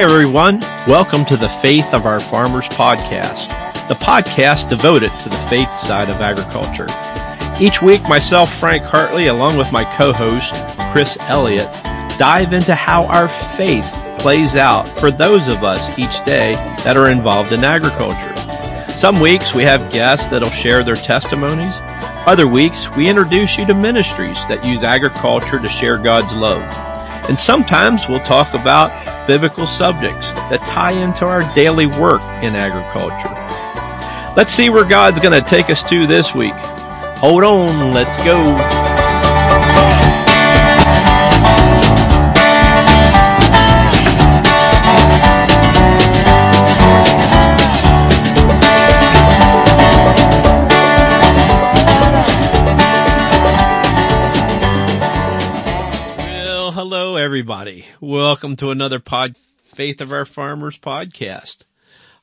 Hi, everyone. Welcome to the Faith of Our Farmers podcast, the podcast devoted to the faith side of agriculture. Each week, myself, Frank Hartley, along with my co-host, Chris Elliott, dive into how our faith plays out for those of us each day that are involved in agriculture. Some weeks we have guests that'll share their testimonies. Other weeks we introduce you to ministries that use agriculture to share God's love. And sometimes we'll talk about biblical subjects that tie into our daily work in agriculture. Let's see where God's going to take us to this week. Hold on, let's go. Everybody. Welcome to another pod, Faith of Our Farmers podcast.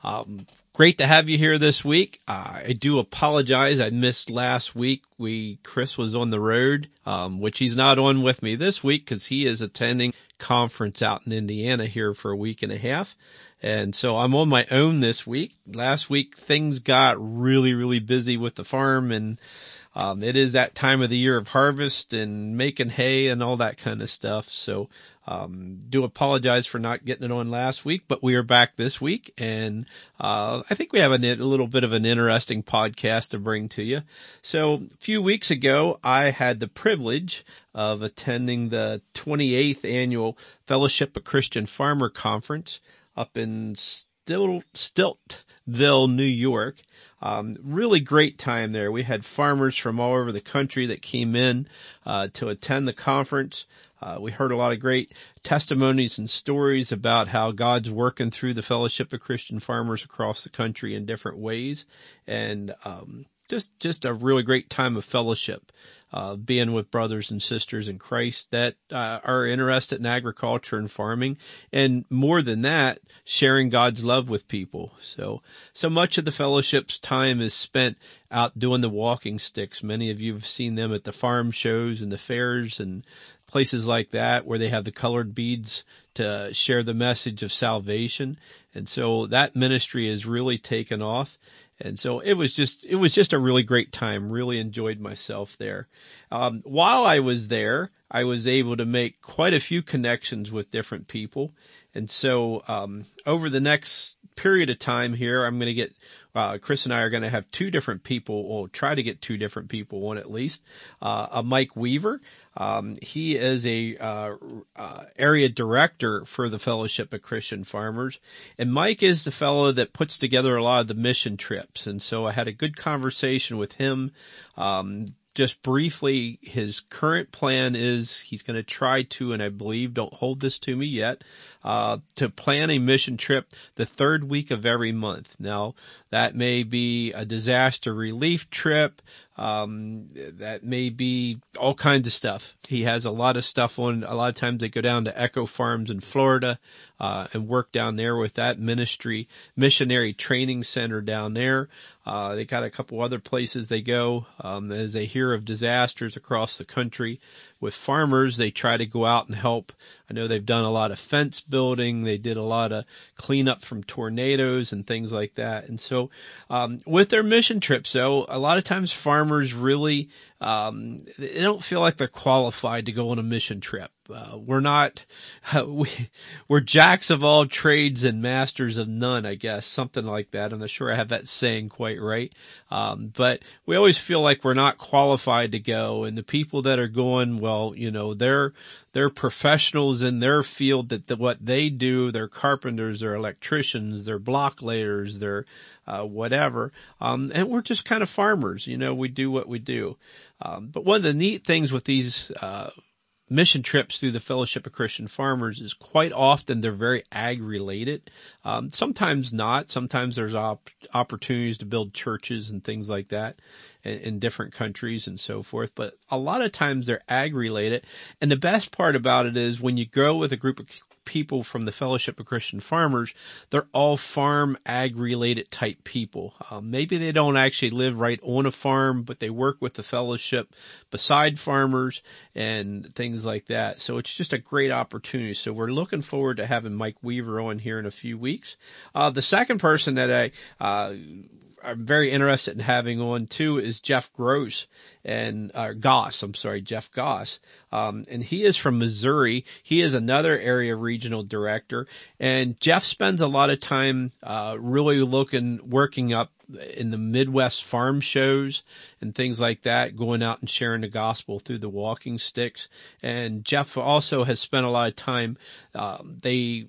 Um, great to have you here this week. Uh, I do apologize. I missed last week. We, Chris was on the road, um, which he's not on with me this week because he is attending conference out in Indiana here for a week and a half. And so I'm on my own this week. Last week things got really, really busy with the farm and um, it is that time of the year of harvest and making hay and all that kind of stuff. So, um, do apologize for not getting it on last week, but we are back this week and, uh, I think we have a, a little bit of an interesting podcast to bring to you. So a few weeks ago, I had the privilege of attending the 28th annual Fellowship of Christian Farmer Conference up in Stilt, Stittville, New York. Um, really great time there. We had farmers from all over the country that came in uh, to attend the conference. Uh, we heard a lot of great testimonies and stories about how God's working through the Fellowship of Christian Farmers across the country in different ways, and um, just just a really great time of fellowship uh, being with brothers and sisters in Christ that uh, are interested in agriculture and farming, and more than that, sharing God's love with people. So, so much of the fellowship's time is spent out doing the walking sticks. Many of you have seen them at the farm shows and the fairs and places like that where they have the colored beads to share the message of salvation. And so that ministry has really taken off. And so it was just, it was just a really great time. Really enjoyed myself there. Um, while I was there, I was able to make quite a few connections with different people. And so, um, over the next period of time here, I'm going to get, uh, Chris and I are going to have two different people, or try to get two different people one at least, uh, a Mike Weaver. Um, he is a uh, uh, area director for the Fellowship of Christian Farmers, and Mike is the fellow that puts together a lot of the mission trips. And so I had a good conversation with him. Um, just briefly, his current plan is he's going to try to, and I believe, don't hold this to me yet, uh, to plan a mission trip the third week of every month. Now, that may be a disaster relief trip. Um, that may be all kinds of stuff. He has a lot of stuff on. A lot of times they go down to Echo Farms in Florida uh, and work down there with that ministry missionary training center down there. Uh, they got a couple other places they go um, as they hear of disasters across the country with farmers, they try to go out and help. I know they've done a lot of fence building. They did a lot of cleanup from tornadoes and things like that. And so, um, with their mission trips, though, a lot of times farmers really, um, they don't feel like they're qualified to go on a mission trip. Uh, we're not, we, we're jacks of all trades and masters of none, I guess, something like that. I'm not sure I have that saying quite right. Um, but we always feel like we're not qualified to go and the people that are going, well, you know, they're, they're professionals in their field that the, what they do, they're carpenters, they're electricians, they're block layers, they're, uh, whatever. Um, and we're just kind of farmers, you know, we do what we do. Um, but one of the neat things with these, uh, mission trips through the Fellowship of Christian Farmers is quite often they're very ag related. Um, sometimes not. Sometimes there's op- opportunities to build churches and things like that in, in, different countries and so forth. But a lot of times they're ag related. And the best part about it is when you go with a group of people from the Fellowship of Christian Farmers, they're all farm ag related type people. Um, maybe they don't actually live right on a farm, but they work with the fellowship beside farmers and things like that. So it's just a great opportunity. So we're looking forward to having Mike Weaver on here in a few weeks. Uh, the second person that I, uh, I'm very interested in having on too is Jeff Gross and uh, Goss. I'm sorry, Jeff Goss, um, and he is from Missouri. He is another area regional director, and Jeff spends a lot of time uh, really looking, working up in the Midwest farm shows and things like that, going out and sharing the gospel through the walking sticks. And Jeff also has spent a lot of time. Uh, they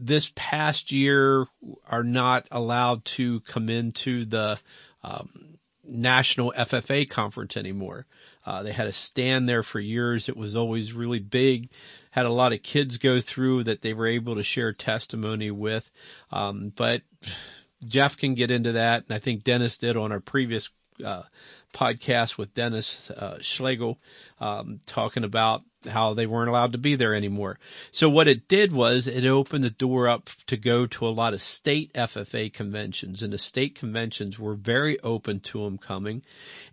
this past year are not allowed to come into the um, national FFA conference anymore. Uh, they had a stand there for years. It was always really big. Had a lot of kids go through that they were able to share testimony with. Um, but Jeff can get into that, and I think Dennis did on our previous uh, podcast with Dennis uh, Schlegel, um, talking about how they weren't allowed to be there anymore. So what it did was it opened the door up to go to a lot of state FFA conventions and the state conventions were very open to them coming.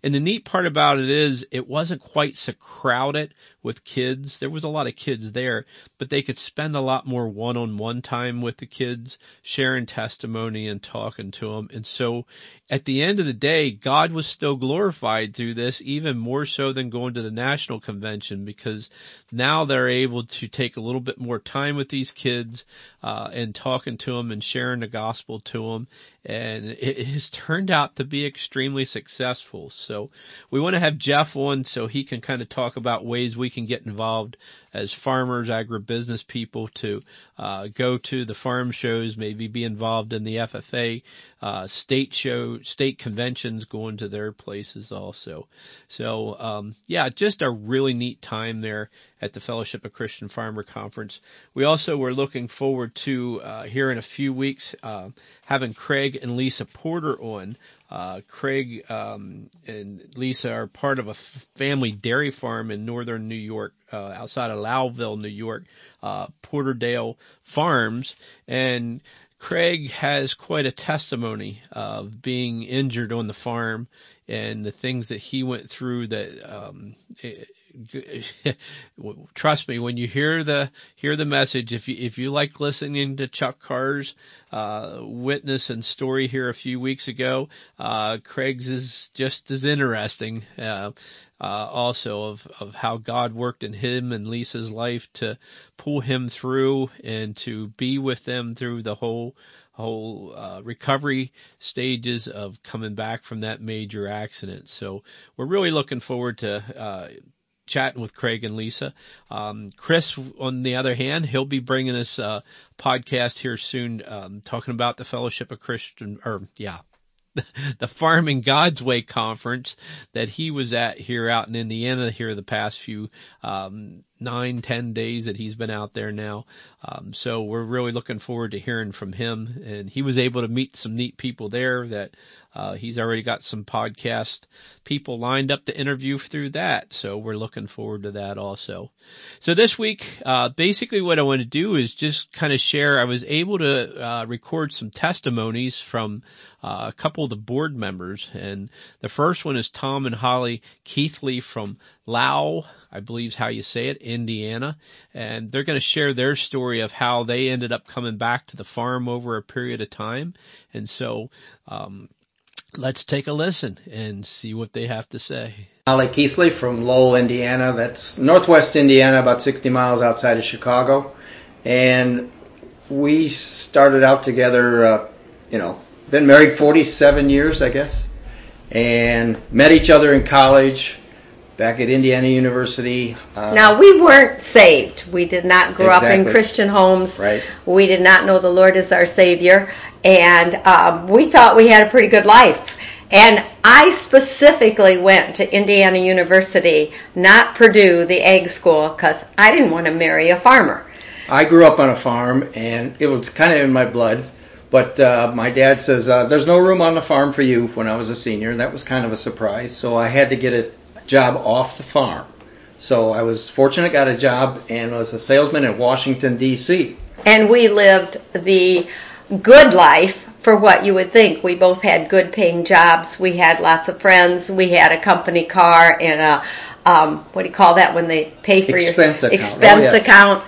And the neat part about it is it wasn't quite so crowded with kids. There was a lot of kids there, but they could spend a lot more one-on-one time with the kids, sharing testimony and talking to them. And so at the end of the day, God was still glorified through this, even more so than going to the national convention because now they're able to take a little bit more time with these kids uh, and talking to them and sharing the gospel to them. And it has turned out to be extremely successful. So we want to have Jeff on so he can kind of talk about ways we can get involved as farmers, agribusiness people to uh, go to the farm shows, maybe be involved in the FFA uh, state show, state conventions, going to their places also. So um, yeah, just a really neat time there at the Fellowship of Christian Farmer Conference. We also were looking forward to uh, here in a few weeks uh, having Craig and Lisa Porter on. Uh, Craig um, and Lisa are part of a family dairy farm in northern New York, uh, outside of Lowville, New York, uh, Porterdale Farms, and Craig has quite a testimony of being injured on the farm and the things that he went through that um, trust me when you hear the hear the message if you if you like listening to Chuck Carr's uh, witness and story here a few weeks ago uh, Craig's is just as interesting uh, uh, also of of how God worked in him and Lisa's life to pull him through and to be with them through the whole whole uh, recovery stages of coming back from that major accident. So we're really looking forward to uh, chatting with Craig and Lisa. Um, Chris, on the other hand, he'll be bringing us a podcast here soon, um, talking about the Fellowship of Christian, or yeah, the Farming God's Way conference that he was at here out in Indiana here the past few um, nine, ten days that he's been out there now. Um, so we're really looking forward to hearing from him. And he was able to meet some neat people there that uh, he's already got some podcast people lined up to interview through that. So we're looking forward to that also. So this week, uh, basically what I want to do is just kind of share. I was able to uh, record some testimonies from uh, a couple of the board members, and the first one is Tom and Holly Keithley from Lao, I believe is how you say it, Indiana. And they're going to share their story of how they ended up coming back to the farm over a period of time. And so, um, let's take a listen and see what they have to say. Holly Keithley from Lowell, Indiana. That's northwest Indiana, about 60 miles outside of Chicago. And we started out together, uh, you know, been married 47 years, I guess, and met each other in college back at Indiana University. Uh, now we weren't saved. We did not grow exactly. up in Christian homes. Right. We did not know the Lord as our Savior, and um, we thought we had a pretty good life. And I specifically went to Indiana University, not Purdue, the egg school, because I didn't want to marry a farmer. I grew up on a farm, and it was kind of in my blood. But uh, my dad says uh, there's no room on the farm for you when I was a senior. That was kind of a surprise. So I had to get a job off the farm. So I was fortunate, got a job, and was a salesman in Washington D.C. And we lived the good life for what you would think. We both had good paying jobs. We had lots of friends. We had a company car and a um, what do you call that when they pay for Expense your account. expense Oh, yes. account?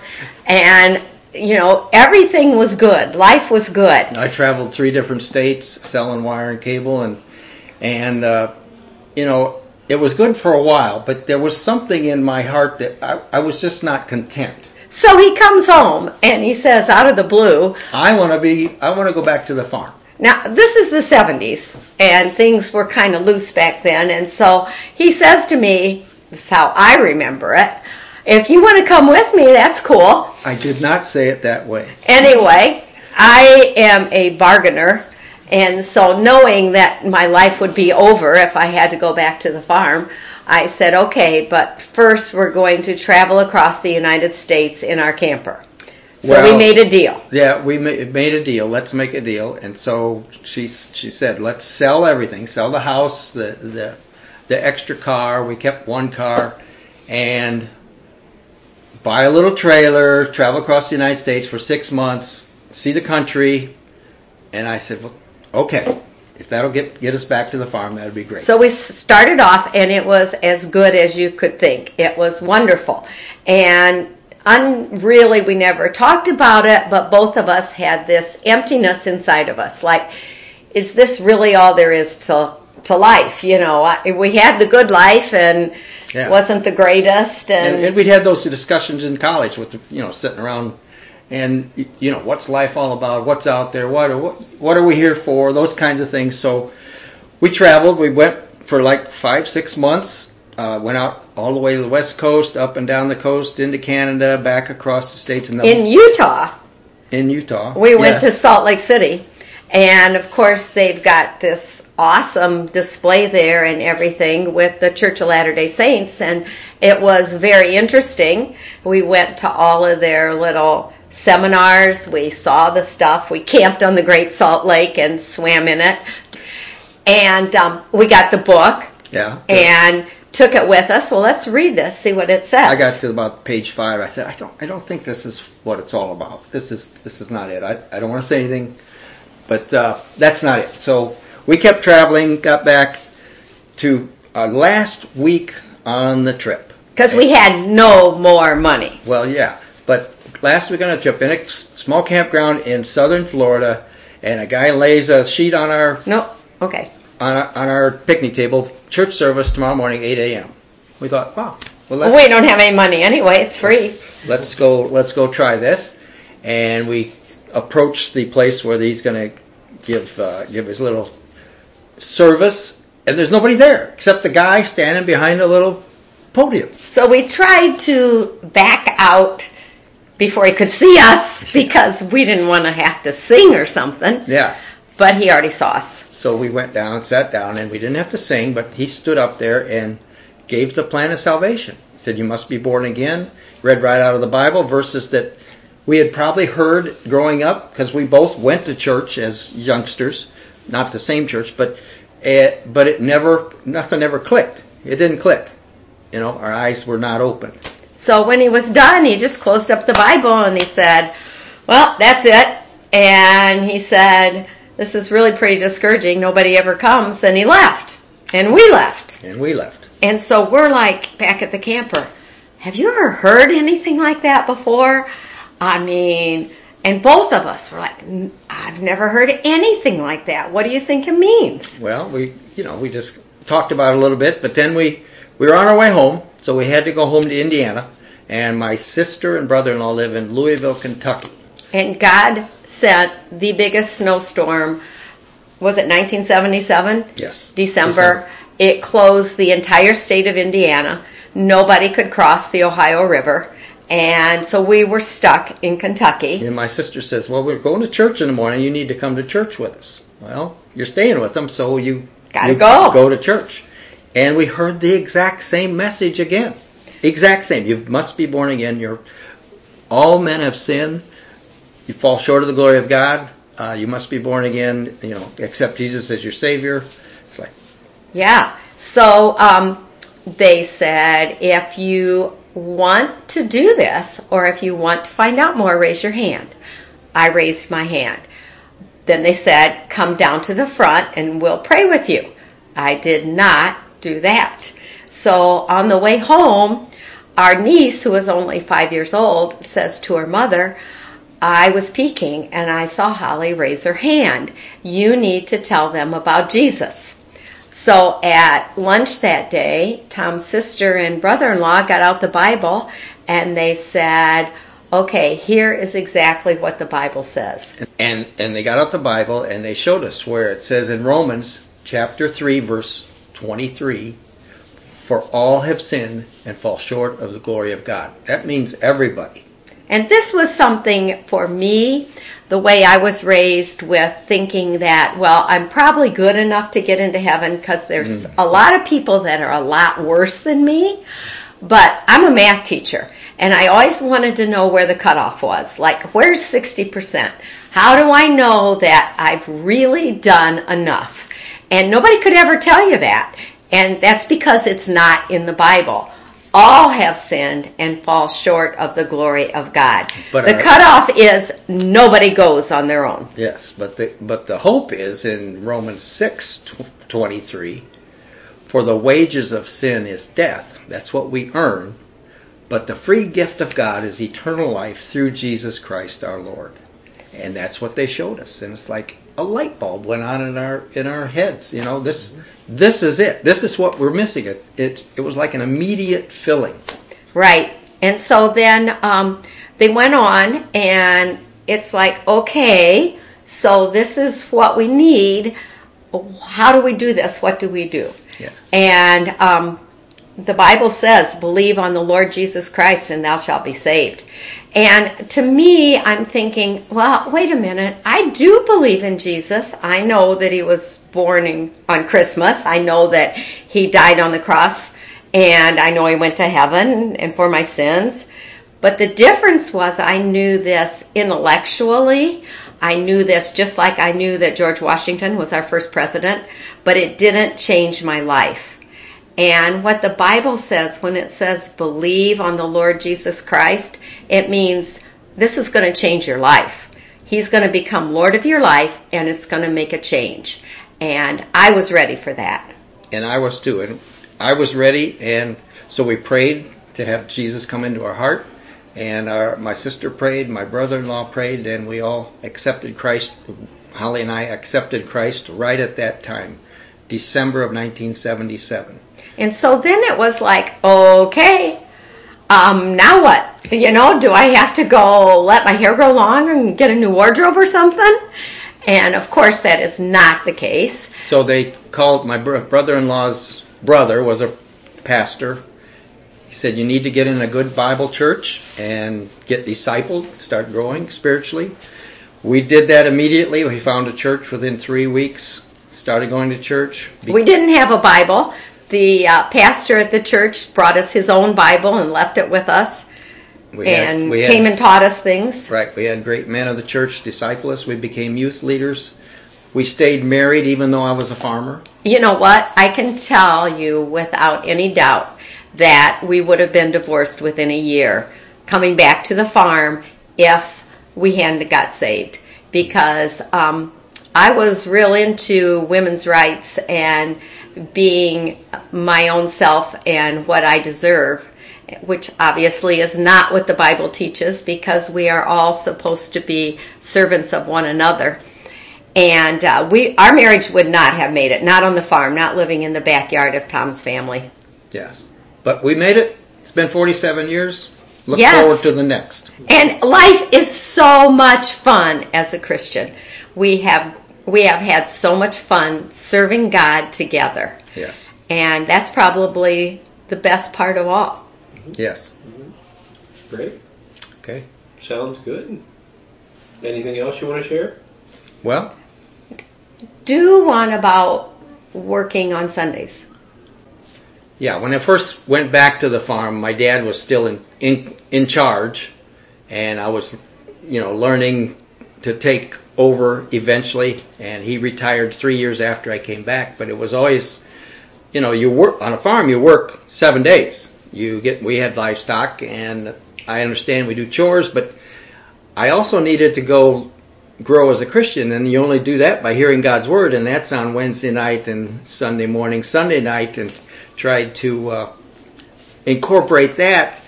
And you know everything was good. Life was good. I traveled three different states selling wire and cable, and and uh, you know it was good for a while, but there was something in my heart that I, I was just not content. So he comes home and he says, out of the blue, I want to be. I want to go back to the farm. Now, this is the 70s, and things were kind of loose back then, and so he says to me, this is how I remember it, if you want to come with me, that's cool. I did not say it that way. Anyway, I am a bargainer, and so knowing that my life would be over if I had to go back to the farm, I said, okay, but first we're going to travel across the United States in our camper. So we made a deal. Yeah, we made a deal. Let's make a deal. And so she she said, let's sell everything. Sell the house, the the the extra car. We kept one car, and buy a little trailer. Travel across the United States for six months. See the country. And I said, well, okay, if that'll get get us back to the farm, that'd be great. So we started off, and it was as good as you could think. It was wonderful, and un- really, we never talked about it, but both of us had this emptiness inside of us. Like, is this really all there is to to life? You know, I, we had the good life, and Yeah. wasn't the greatest, and, and, and we'd had those discussions in college with the, you know sitting around and you know what's life all about? What's out there? What are what, are we here for? Those kinds of things. So we traveled. We went for like five six months. Uh, went out all the way to the west coast up and down the coast into canada back across the states and then in Utah, in utah We went to Salt Lake City, and of course they've got this awesome display there and everything with the Church of Latter Day Saints, and it was very interesting. We went to all of their little seminars. We saw the stuff. We camped on the Great Salt Lake and swam in it, and um, we got the book yeah and took it with us. Well, let's read this, see what it says. I got to about page five. I said, I don't, I don't think this is what it's all about. This is, this is not it. I, I don't want to say anything, but uh, that's not it. So we kept traveling, got back to uh, last week on the trip. because we had no more money. Well, yeah, but last week on the trip in a small campground in southern Florida, and a guy lays a sheet on our No, okay. on our, on our picnic table. Church service tomorrow morning, 8 a.m. We thought, wow. Well, let's, We don't have any money anyway. It's free. let's go let's go try this and we approach the place where he's going to give uh, give his little service and there's nobody there except the guy standing behind a little podium So we tried to back out before he could see us because we didn't want to have to sing or something. yeah But he already saw us. so we went down sat down and we didn't have to sing but he stood up there and gave the plan of salvation he said you must be born again read right out of the bible verses that we had probably heard growing up because we both went to church as youngsters, not the same church, but uh, but it never nothing ever clicked. It didn't click. You know, our eyes were not open. So when he was done, he just closed up the Bible and he said, Well, that's it. And he said, This is really pretty discouraging. Nobody ever comes. And he left. And we left. And we left. And so we're like back at the camper. Have you ever heard anything like that before? I mean, and both of us were like, I've never heard anything like that. What do you think it means? Well, we you know we just talked about it a little bit, but then we we were on our way home, so we had to go home to Indiana. And my sister and brother-in-law live in Louisville, Kentucky. And God sent the biggest snowstorm. Was it 1977? Yes, December. It closed the entire state of Indiana. Nobody could cross the Ohio River. And so we were stuck in Kentucky. And my sister says, "Well, we're going to church in the morning. You need to come to church with us." Well, you're staying with them, so you Gotta you go. go to church. And we heard the exact same message again. Exact same. You must be born again. You're all men have sinned. You fall short of the glory of God. Uh, you must be born again. You know, accept Jesus as your Savior. It's like, Yeah. So um, they said, if you want to do this or if you want to find out more, raise your hand. I raised my hand. Then they said, come down to the front and we'll pray with you. I did not do that. So on the way home, our niece, who was only five years old, says to her mother, I was peeking and I saw Holly raise her hand. You need to tell them about Jesus. So at lunch that day, Tom's sister and brother-in-law got out the Bible and they said, okay, here is exactly what the Bible says. And and they got out the Bible and they showed us where it says in Romans chapter 3 verse 23 for all have sinned and fall short of the glory of God. That means everybody. And this was something for me, the way I was raised with thinking that, well, I'm probably good enough to get into heaven because there's mm. a lot of people that are a lot worse than me. But I'm a math teacher and I always wanted to know where the cutoff was. Like, where's 60%? How do I know that I've really done enough? And nobody could ever tell you that. And that's because it's not in the Bible all have sinned and fall short of the glory of God. But the our, cutoff is nobody goes on their own. Yes, but the but the hope is in Romans six twenty three, for the wages of sin is death. That's what we earn. But the free gift of God is eternal life through Jesus Christ our Lord. And that's what they showed us. And it's like a light bulb went on in our in our heads. You know, this this is it. This is what we're missing. It it it was like an immediate filling. Right. And so then um, they went on, and it's like, okay, so this is what we need. How do we do this? What do we do? Yeah. And um, the Bible says, believe on the Lord Jesus Christ and thou shalt be saved. And to me, I'm thinking, well, wait a minute. I do believe in Jesus. I know that he was born in, on Christmas. I know that he died on the cross and I know he went to heaven and for my sins. But the difference was I knew this intellectually. I knew this just like I knew that George Washington was our first president, but it didn't change my life. And what the Bible says when it says believe on the Lord Jesus Christ, it means this is going to change your life. He's going to become Lord of your life and it's going to make a change. And I was ready for that. And I was too. And I was ready. And so we prayed to have Jesus come into our heart. And our, my sister prayed, my brother-in-law prayed, and we all accepted Christ. Holly and I accepted Christ right at that time, December of 1977. And so then it was like, okay, um, now what? You know, do I have to go let my hair grow long and get a new wardrobe or something? And of course, that is not the case. So they called my brother-in-law's brother was a pastor. He said, "You need to get in a good Bible church and get discipled, start growing spiritually." We did that immediately. We found a church within three weeks. Started going to church. We didn't have a Bible the uh, pastor at the church brought us his own Bible and left it with us. We and had, came and taught us things. Right. We had great men of the church disciple us. We became youth leaders. We stayed married even though I was a farmer. You know what? I can tell you without any doubt that we would have been divorced within a year coming back to the farm if we hadn't got saved. Because um, I was real into women's rights and being my own self and what I deserve, which obviously is not what the Bible teaches because we are all supposed to be servants of one another. And uh, we, our marriage would not have made it, not on the farm, not living in the backyard of Tom's family. Yes, but we made it. It's been 47 years. Look yes. forward to the next. And life is so much fun as a Christian. We have we have had so much fun serving God together. Yes. And that's probably the best part of all. Yes. Mm-hmm. Great. Okay. Sounds good. Anything else you want to share? Well, do one about working on Sundays. Yeah, when I first went back to the farm, my dad was still in in, in charge, and I was, you know, learning to take over eventually, and he retired three years after I came back. But it was always you know, you work on a farm. You work seven days. You get. We had livestock, and I understand we do chores, but I also needed to go grow as a Christian, and you only do that by hearing God's word, and that's on Wednesday night and Sunday morning, Sunday night, and tried to uh, incorporate that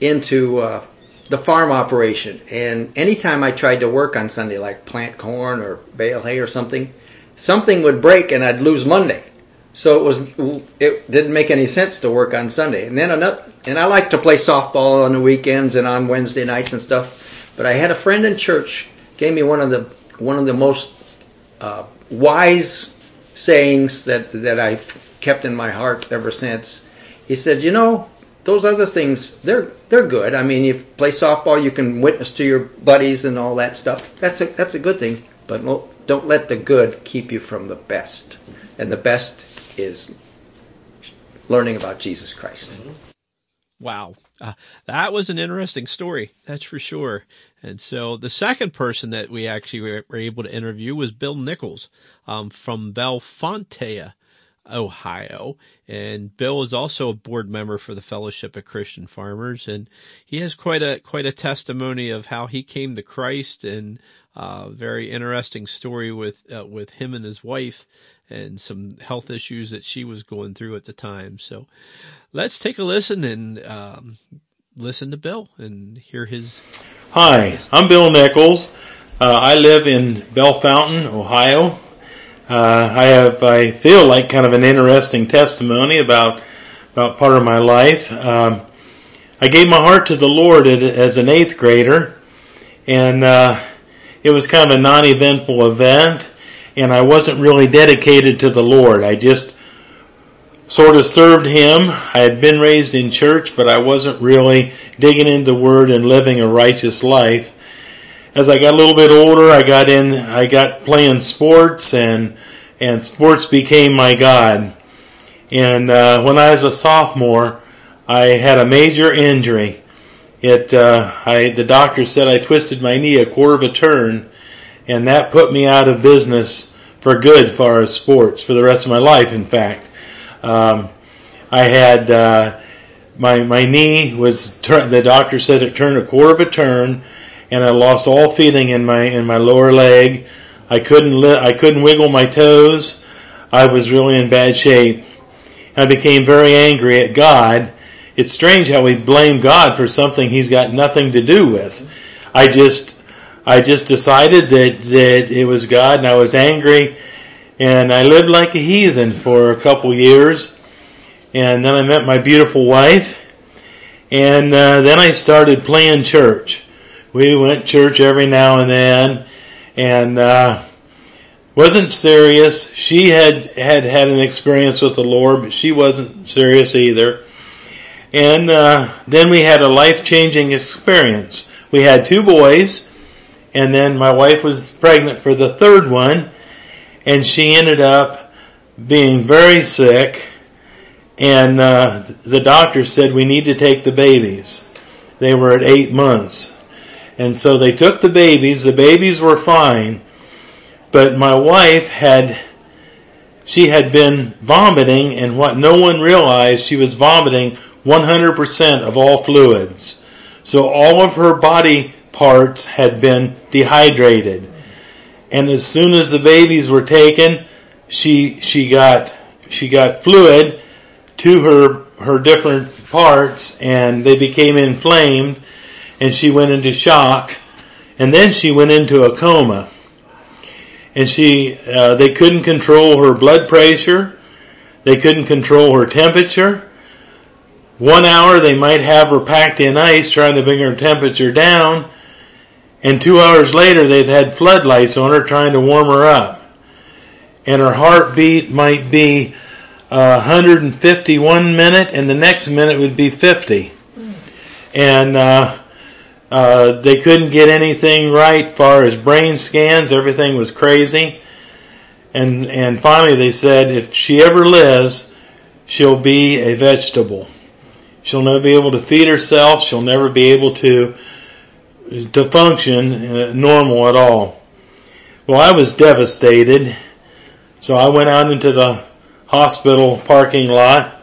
into uh, the farm operation. And anytime I tried to work on Sunday, like plant corn or bale hay or something, something would break and I'd lose Monday. So it was it didn't make any sense to work on Sunday. And then another, and I like to play softball on the weekends and on Wednesday nights and stuff. But I had a friend in church gave me one of the one of the most uh, wise sayings that that I've kept in my heart ever since. He said, "You know, those other things they're they're good. I mean, you play softball, you can witness to your buddies and all that stuff. That's a that's a good thing. But don't let the good keep you from the best. And the best is learning about Jesus Christ. Mm-hmm. Wow. Uh, that was an interesting story. That's for sure. And so the second person that we actually were, were able to interview was Bill Nichols, um, from Bellefontaine, Ohio. And Bill is also a board member for the Fellowship of Christian Farmers. And he has quite a, quite a testimony of how he came to Christ and, uh, very interesting story with, uh, with him and his wife and some health issues that she was going through at the time. So let's take a listen and, um, listen to Bill and hear his. Hi, I'm Bill Nichols. Uh, I live in Bellefontaine, Ohio. Uh, I have, I feel like kind of an interesting testimony about, about part of my life. Um, I gave my heart to the Lord as an eighth grader, and uh, it was kind of a non-eventful event, and I wasn't really dedicated to the Lord. I just sort of served Him. I had been raised in church, but I wasn't really digging into the Word and living a righteous life as I got a little bit older, I got in, I got playing sports and, and sports became my God. And, uh, when I was a sophomore, I had a major injury. It, uh, I, the doctor said I twisted my knee a quarter of a turn and that put me out of business for good far as sports for the rest of my life, in fact. Um, I had, uh, my, my knee was, the doctor said it turned a quarter of a turn and I lost all feeling in my in my lower leg. I couldn't li- I couldn't wiggle my toes. I was really in bad shape. I became very angry at God. It's strange how we blame God for something He's got nothing to do with. I just I just decided that that it was God, and I was angry, and I lived like a heathen for a couple years, and then I met my beautiful wife, and uh, then I started playing church we went church every now and then, and uh, wasn't serious. She had had had an experience with the Lord, but she wasn't serious either. And uh, then we had a life changing experience. We had two boys, and then my wife was pregnant for the third one, and she ended up being very sick. And uh, the doctor said we need to take the babies. They were at eight months. And so they took the babies. The babies were fine. But my wife had, she had been vomiting and what no one realized, she was vomiting 100% of all fluids. So all of her body parts had been dehydrated. And as soon as the babies were taken, she, she got, she got fluid to her, her different parts and they became inflamed and she went into shock, and then she went into a coma. And she, uh, they couldn't control her blood pressure, they couldn't control her temperature. One hour they might have her packed in ice trying to bring her temperature down, and two hours later they'd had floodlights on her trying to warm her up. And her heartbeat might be uh, 151 minute, and the next minute would be 50. And uh, uh, they couldn't get anything right far as brain scans. Everything was crazy. And, and finally they said if she ever lives, she'll be a vegetable. She'll never be able to feed herself. She'll never be able to, to function normal at all. Well, I was devastated. So I went out into the hospital parking lot,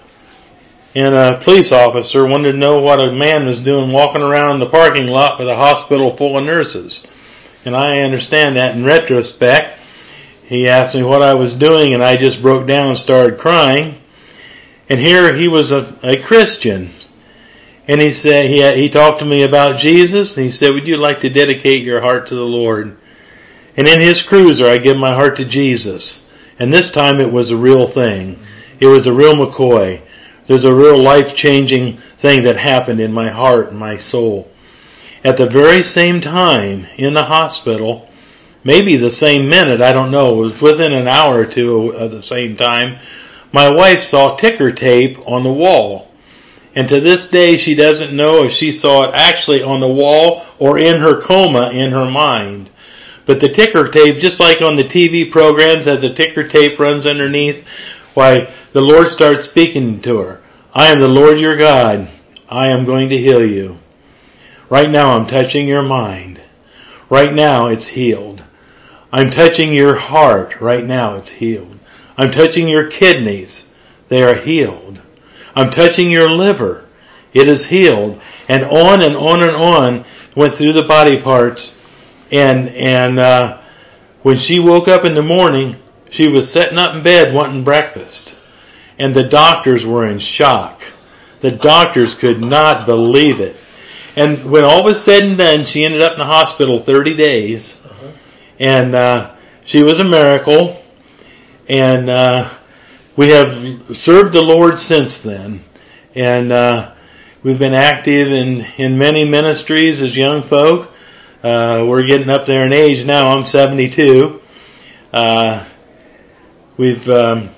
and a police officer wanted to know what a man was doing walking around the parking lot with a hospital full of nurses. And I understand that in retrospect. He asked me what I was doing, and I just broke down and started crying. And here he was a, a Christian. And he said, he, he talked to me about Jesus. He said, would you like to dedicate your heart to the Lord? And in his cruiser, I give my heart to Jesus. And this time it was a real thing. It was a real McCoy. There's a real life changing thing that happened in my heart and my soul. At the very same time, in the hospital, maybe the same minute, I don't know, it was within an hour or two at the same time, my wife saw ticker tape on the wall. And to this day, she doesn't know if she saw it actually on the wall or in her coma in her mind. But the ticker tape, just like on the TV programs, as the ticker tape runs underneath, why, the Lord starts speaking to her. I am the Lord your God. I am going to heal you. Right now I'm touching your mind. Right now it's healed. I'm touching your heart. Right now it's healed. I'm touching your kidneys. They are healed. I'm touching your liver. It is healed. And on and on and on went through the body parts. And, and, uh, when she woke up in the morning, she was sitting up in bed wanting breakfast. And the doctors were in shock. The doctors could not believe it. And when all was said and done, she ended up in the hospital 30 days. Uh-huh. And uh, she was a miracle. And uh, we have served the Lord since then. And uh, we've been active in, in many ministries as young folk. Uh, we're getting up there in age now. I'm 72. Uh, we've um,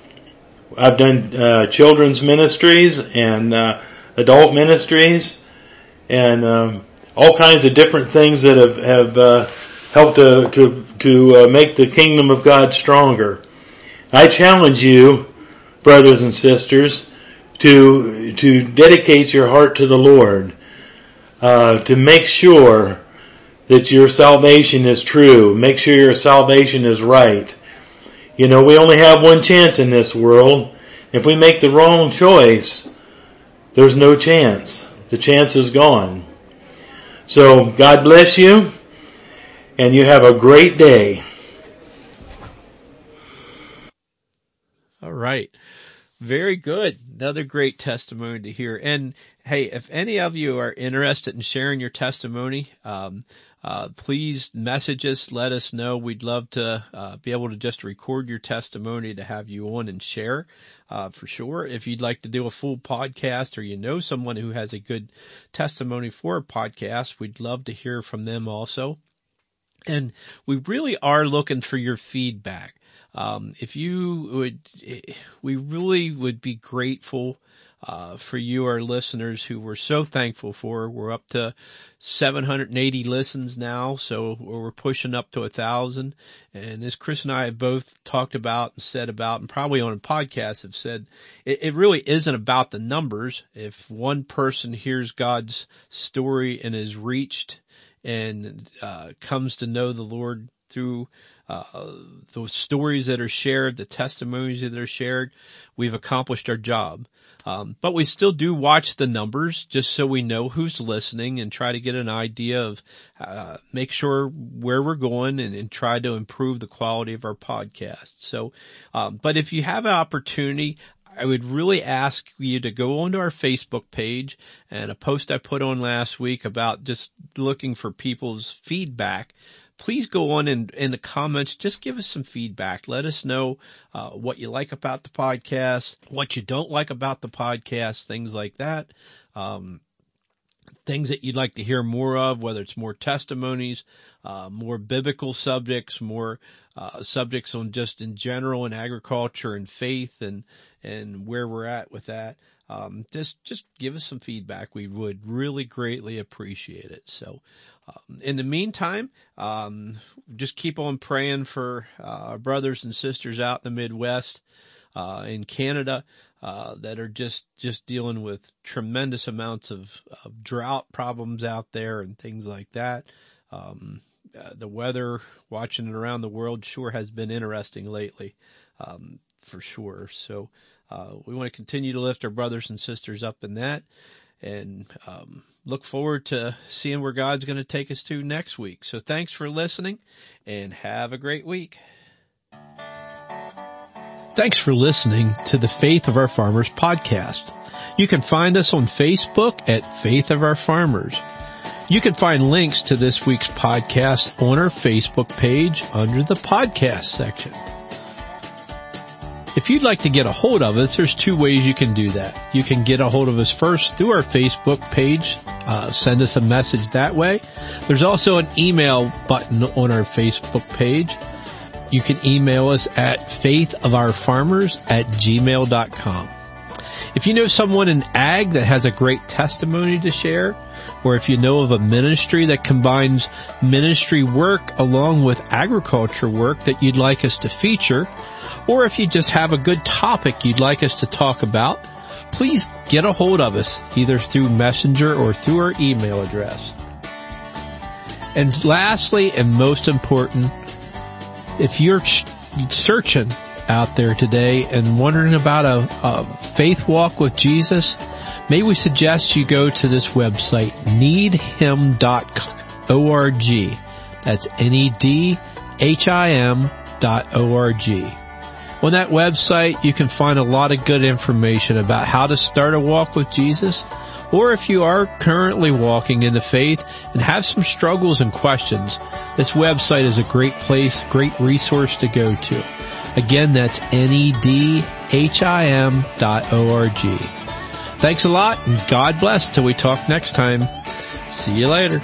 I've done uh, children's ministries and uh, adult ministries and um, all kinds of different things that have have uh, helped to to to uh, make the kingdom of God stronger. I challenge you, brothers and sisters, to to dedicate your heart to the Lord, uh, to make sure that your salvation is true. Make sure your salvation is right. You know, we only have one chance in this world. If we make the wrong choice, there's no chance. The chance is gone. So, God bless you, and you have a great day. All right. Very good. Another great testimony to hear. And hey, if any of you are interested in sharing your testimony, um, uh, please message us. Let us know. We'd love to uh, be able to just record your testimony to have you on and share uh, for sure. If you'd like to do a full podcast or you know someone who has a good testimony for a podcast, we'd love to hear from them also. And we really are looking for your feedback. Um, if you would, we really would be grateful uh, for you, our listeners, who we're so thankful for. We're up to 780 listens now, so we're pushing up to a thousand. And as Chris and I have both talked about and said about, and probably on a podcast have said, it, it really isn't about the numbers. If one person hears God's story and is reached and uh, comes to know the Lord through uh, those stories that are shared, the testimonies that are shared, we've accomplished our job. Um, but we still do watch the numbers just so we know who's listening and try to get an idea of, uh, make sure where we're going and, and, try to improve the quality of our podcast. So, um, but if you have an opportunity, I would really ask you to go onto our Facebook page and a post I put on last week about just looking for people's feedback please go on and in the comments, just give us some feedback. Let us know uh, what you like about the podcast, what you don't like about the podcast, things like that. Um, things that you'd like to hear more of, whether it's more testimonies, uh, more biblical subjects, more uh, subjects on just in general in agriculture and faith and and where we're at with that. Um, just just give us some feedback. We would really greatly appreciate it. So um, in the meantime, um, just keep on praying for uh, our brothers and sisters out in the Midwest, uh, in Canada, uh, that are just just dealing with tremendous amounts of, of drought problems out there and things like that. Um, uh, the weather, watching it around the world, sure has been interesting lately. um, for sure. So uh, we want to continue to lift our brothers and sisters up in that, and um, look forward to seeing where God's going to take us to next week. So thanks for listening, and have a great week. Thanks for listening to the Faith of Our Farmers podcast. You can find us on Facebook at Faith of Our Farmers. You can find links to this week's podcast on our Facebook page under the podcast section. If you'd like to get a hold of us, there's two ways you can do that. You can get a hold of us first through our Facebook page. Uh, send us a message that way. There's also an email button on our Facebook page. You can email us at faithofourfarmers at gmail.com. If you know someone in ag that has a great testimony to share, or if you know of a ministry that combines ministry work along with agriculture work that you'd like us to feature, or if you just have a good topic you'd like us to talk about, please get a hold of us either through messenger or through our email address. And lastly and most important, if you're searching out there today and wondering about a, a faith walk with Jesus, may we suggest you go to this website, needhim.org. That's N-E-D-H-I-M dot O-R-G. On that website, you can find a lot of good information about how to start a walk with Jesus, or if you are currently walking in the faith and have some struggles and questions, this website is a great place, great resource to go to. Again, that's N-E-D-H-I-M dot O-R-G. Thanks a lot and God bless till we talk next time. See you later.